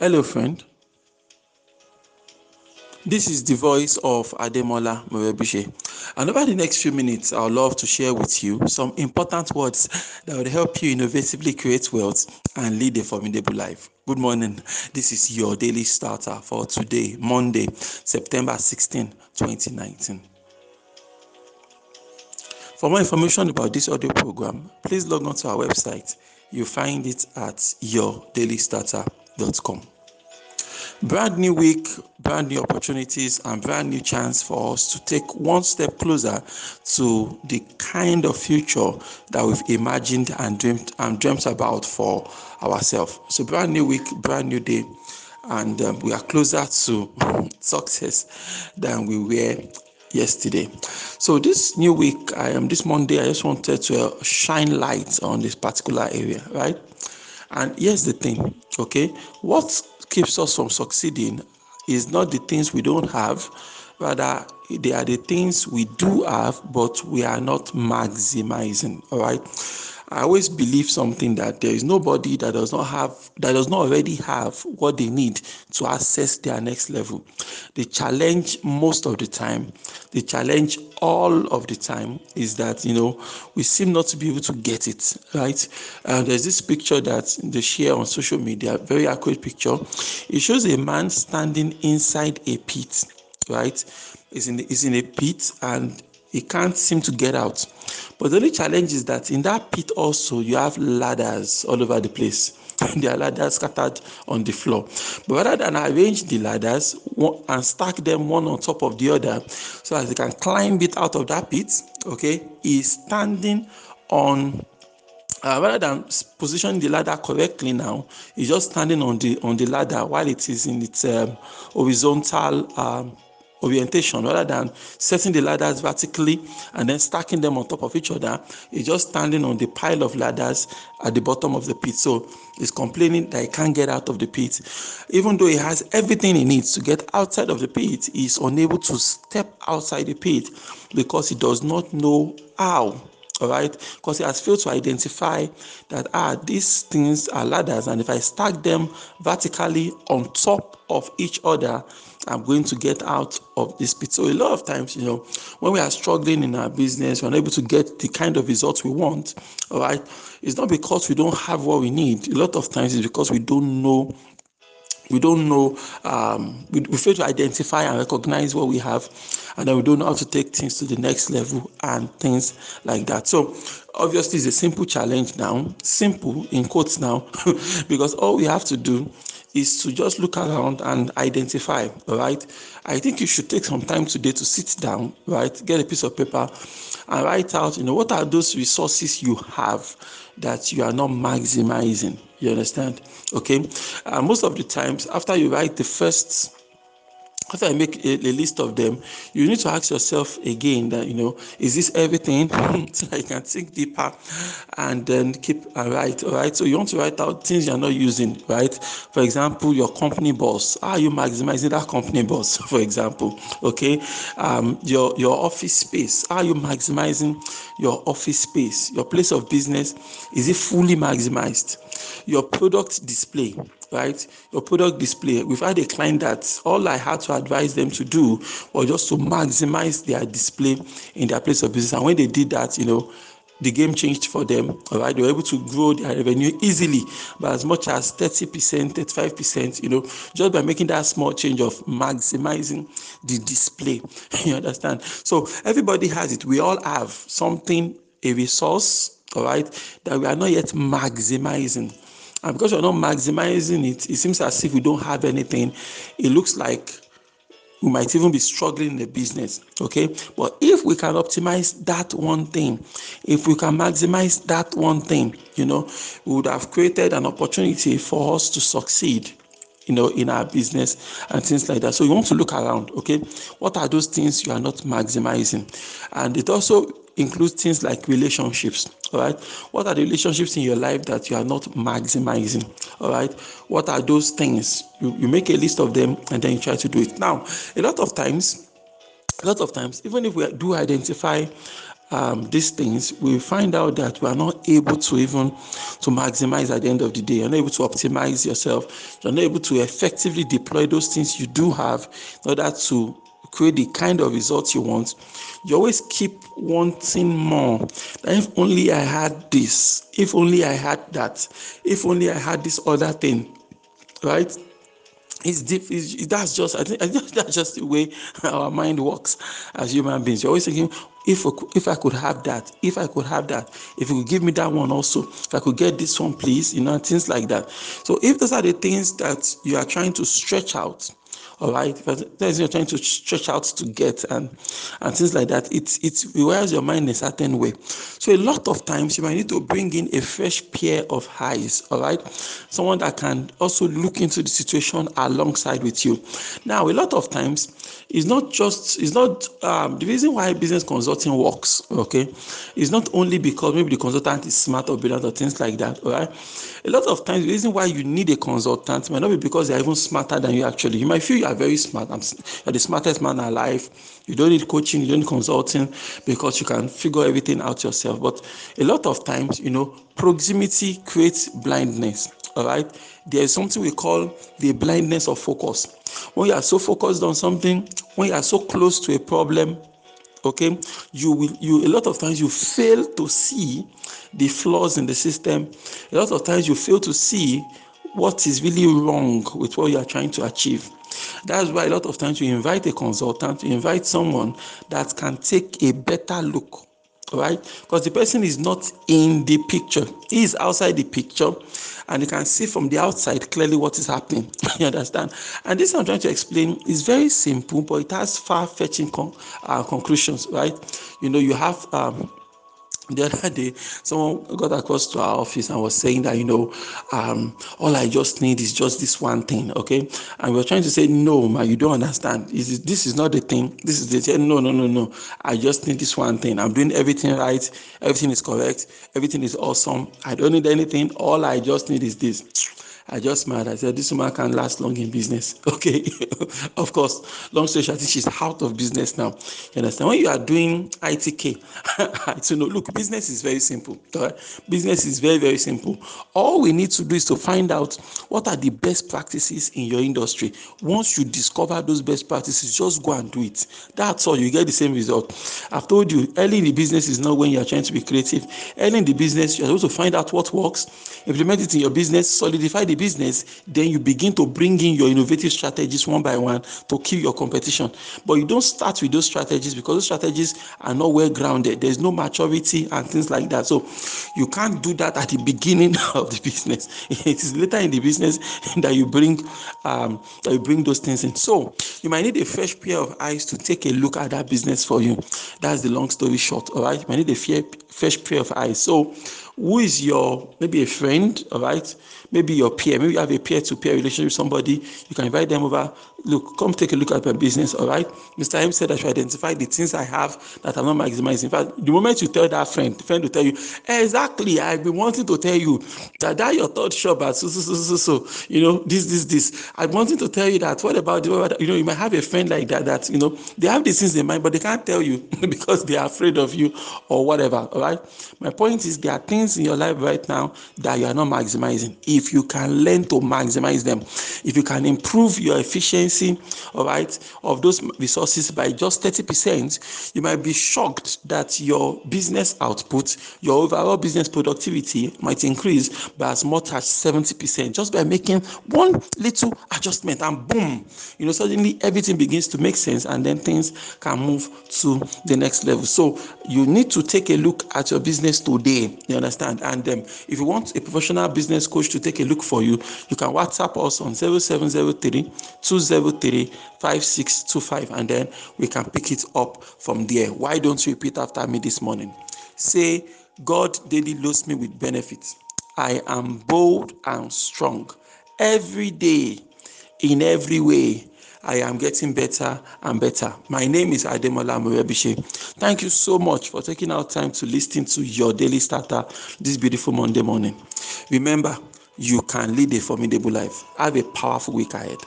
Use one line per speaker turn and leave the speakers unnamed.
Hello, friend. This is the voice of Ademola Morebise. And over the next few minutes, I would love to share with you some important words that will help you innovatively create wealth and lead a formidable life. Good morning. This is your daily starter for today, Monday, September 16, 2019. For more information about this audio program, please log on to our website. You'll find it at yourdailystarter.com. Brand new week, brand new opportunities, and brand new chance for us to take one step closer to the kind of future that we've imagined and dreamt and dreamt about for ourselves. So, brand new week, brand new day, and um, we are closer to success than we were yesterday. So this new week, I am this Monday. I just wanted to shine light on this particular area, right? And here's the thing, okay? What keeps us from succeeding is not the things we don't have, rather they are the things we do have, but we are not maximizing. All right. I always believe something that there is nobody that does not have that does not already have what they need to access their next level. The challenge most of the time, the challenge all of the time is that you know we seem not to be able to get it right. And there's this picture that they share on social media, very accurate picture. It shows a man standing inside a pit, right? Is in is in a pit and he can't seem to get out. But the only challenge is that in that pit also you have ladders all over the place. there are ladders scattered on the floor. But rather than arrange the ladders and stack them one on top of the other so as they can climb it out of that pit, okay, he's standing on uh, rather than positioning the ladder correctly now, he's just standing on the on the ladder while it is in its um, horizontal um, orientation rather than setting the ladders vertically and then stacking them on top of each other. He's just standing on the pile of ladders at the bottom of the pit. So he's complaining that he can't get out of the pit. Even though he has everything he needs to get outside of the pit, he's unable to step outside the pit because he does not know how all right because he has failed to identify that ah these things are ladders and if i stack them vertically on top of each other I'm going to get out of this pit. So a lot of times, you know, when we are struggling in our business, we're unable to get the kind of results we want. All right, it's not because we don't have what we need. A lot of times, it's because we don't know we don't know um, we, we, fail to identify and recognize what we have and then we don't know how to take things to the next level and things like that so obviously it's a simple challenge now simple in quotes now because all we have to do is to just look around and identify, right? I think you should take some time today to sit down, right? Get a piece of paper and write out, you know, what are those resources you have that you are not maximizing? You understand? Okay. Uh, most of the times, after you write the first after I make a, a, list of them, you need to ask yourself again that you know, is this everything? so I can think deeper and then keep a right. All right. So you want to write out things you're not using, right? For example, your company boss. Are you maximizing that company boss? For example, okay. Um, your your office space. Are you maximizing your office space? Your place of business is it fully maximized? Your product display right? Your product display. We've had a client that all I had to advise them to do was just to maximize their display in their place of business. And when they did that, you know, the game changed for them. All right, they were able to grow their revenue easily by as much as 30%, 35%, you know, just by making that small change of maximizing the display. you understand? So everybody has it. We all have something, a resource, all right, that we are not yet maximizing. And because we're not maximizing it, it seems as if we don't have anything. It looks like we might even be struggling in the business. Okay. But if we can optimize that one thing, if we can maximize that one thing, you know, we would have created an opportunity for us to succeed you know in our business and things like that so you want to look around okay what are those things you are not maximizing and it also includes things like relationships all right what are the relationships in your life that you are not maximizing all right what are those things you, you make a list of them and then you try to do it now a lot of times a lot of times even if we do identify um, these things, we find out that we are not able to even to maximize at the end of the day. You're not able to optimize yourself. You're not able to effectively deploy those things you do have in order to create the kind of results you want. You always keep wanting more. If only I had this. If only I had that. If only I had this other thing. Right? it's, deep, it's that's just I think, I think that's just the way our mind works as human beings. You're always thinking, if if I could have that, if I could have that, if you could give me that one also, if I could get this one, please, you know, things like that. So if those are the things that you are trying to stretch out, all right but things you're trying to stretch out to get and and things like that. It it wears your mind in a certain way. So a lot of times you might need to bring in a fresh pair of eyes all right? Someone that can also look into the situation alongside with you. Now a lot of times it's not just it's not um, the reason why business consulting works okay it's not only because maybe the consultant is smart or brilliant or things like that all right? A lot of times the reason why you need a consultant might not be because they're even smarter than you actually. You might feel you are very smart. I'm, you're the smartest man alive. You don't need coaching you don't need consulting because you can figure everything out yourself. But a lot of times you know proximity creates blindness all right? There is something we call the blindness of focus. When you are so focused on something when you are so close to a problem okay you will you a lot of times you fail to see the flaws in the system. A lot of times you fail to see what is really wrong with what you are trying to achieve that's why a lot of times you invite a consultant you invite someone that can take a better look right because the person is not in the picture he is outside the picture and you can see from the outside clearly what is happening. you understand? And this I'm trying to explain is very simple, but it has far-fetching con- uh, conclusions, right? You know, you have um, the other day someone got across to our office and was saying that you know um, all i just need is just this one thing okay? And we were trying to say no man you don't understand. This is, this is not the thing. This is the thing. No no no no. I just need this one thing. I'm doing everything right. Everything is correct. Everything is awesome. I don't need anything. All i just need is this I just smiled. I said, This woman can't last long in business. Okay. of course, long story short, she's out of business now. You understand? When you are doing ITK, to know, look, business is very simple. Business is very, very simple. All we need to do is to find out what are the best practices in your industry. Once you discover those best practices, just go and do it. That's all. You get the same result. I've told you, early in the business is not when you're trying to be creative. Early in the business, you're supposed to find out what works, implement it in your business, solidify the business, then you begin to bring in your innovative strategies one by one to kill your competition. But you don't start with those strategies because those strategies are not well grounded. There's no maturity and things like that. So you can't do that at the beginning of the business. It is later in the business that you bring um, that you bring those things in. So you might need a fresh pair of eyes to take a look at that business for you. That's the long story short. All right, you might need a fresh pair of eyes. So who is your maybe a friend all right? Maybe your peer maybe you have a peer-to-peer relationship with somebody you can invite them over. Look come take a look at my business all right? Mr m said i should identify the things i have that i'm not maximizing. In fact the moment you tell that friend the friend will tell you exactly i've been wanting to tell you that that your third shop at so so so so so you know this this this. I'm wanting to tell you that what about you know you might have a friend like that that you know they have these things in mind but they can't tell you because they are afraid of you or whatever all right? My point is there are things things in your life right now that you are not maximizing. If you can learn to maximize them, if you can improve your efficiency, all right, of those resources by just 30%, you might be shocked that your business output, your overall business productivity might increase by as much as 70% just by making one little adjustment and boom, you know, suddenly everything begins to make sense and then things can move to the next level. So you need to take a look at your business today. You understand? Understand. And um, if you want a professional business coach to take a look for you, you can WhatsApp us on 0703 203 5625 and then we can pick it up from there. Why don't you repeat after me this morning? Say, God daily loads me with benefits. I am bold and strong every day in every way. I am getting better and better. My name is Ademola Morebise. Thank you so much for taking out time to listen to your daily starter this beautiful Monday morning. Remember, you can lead a formidable life. Have a powerful week ahead.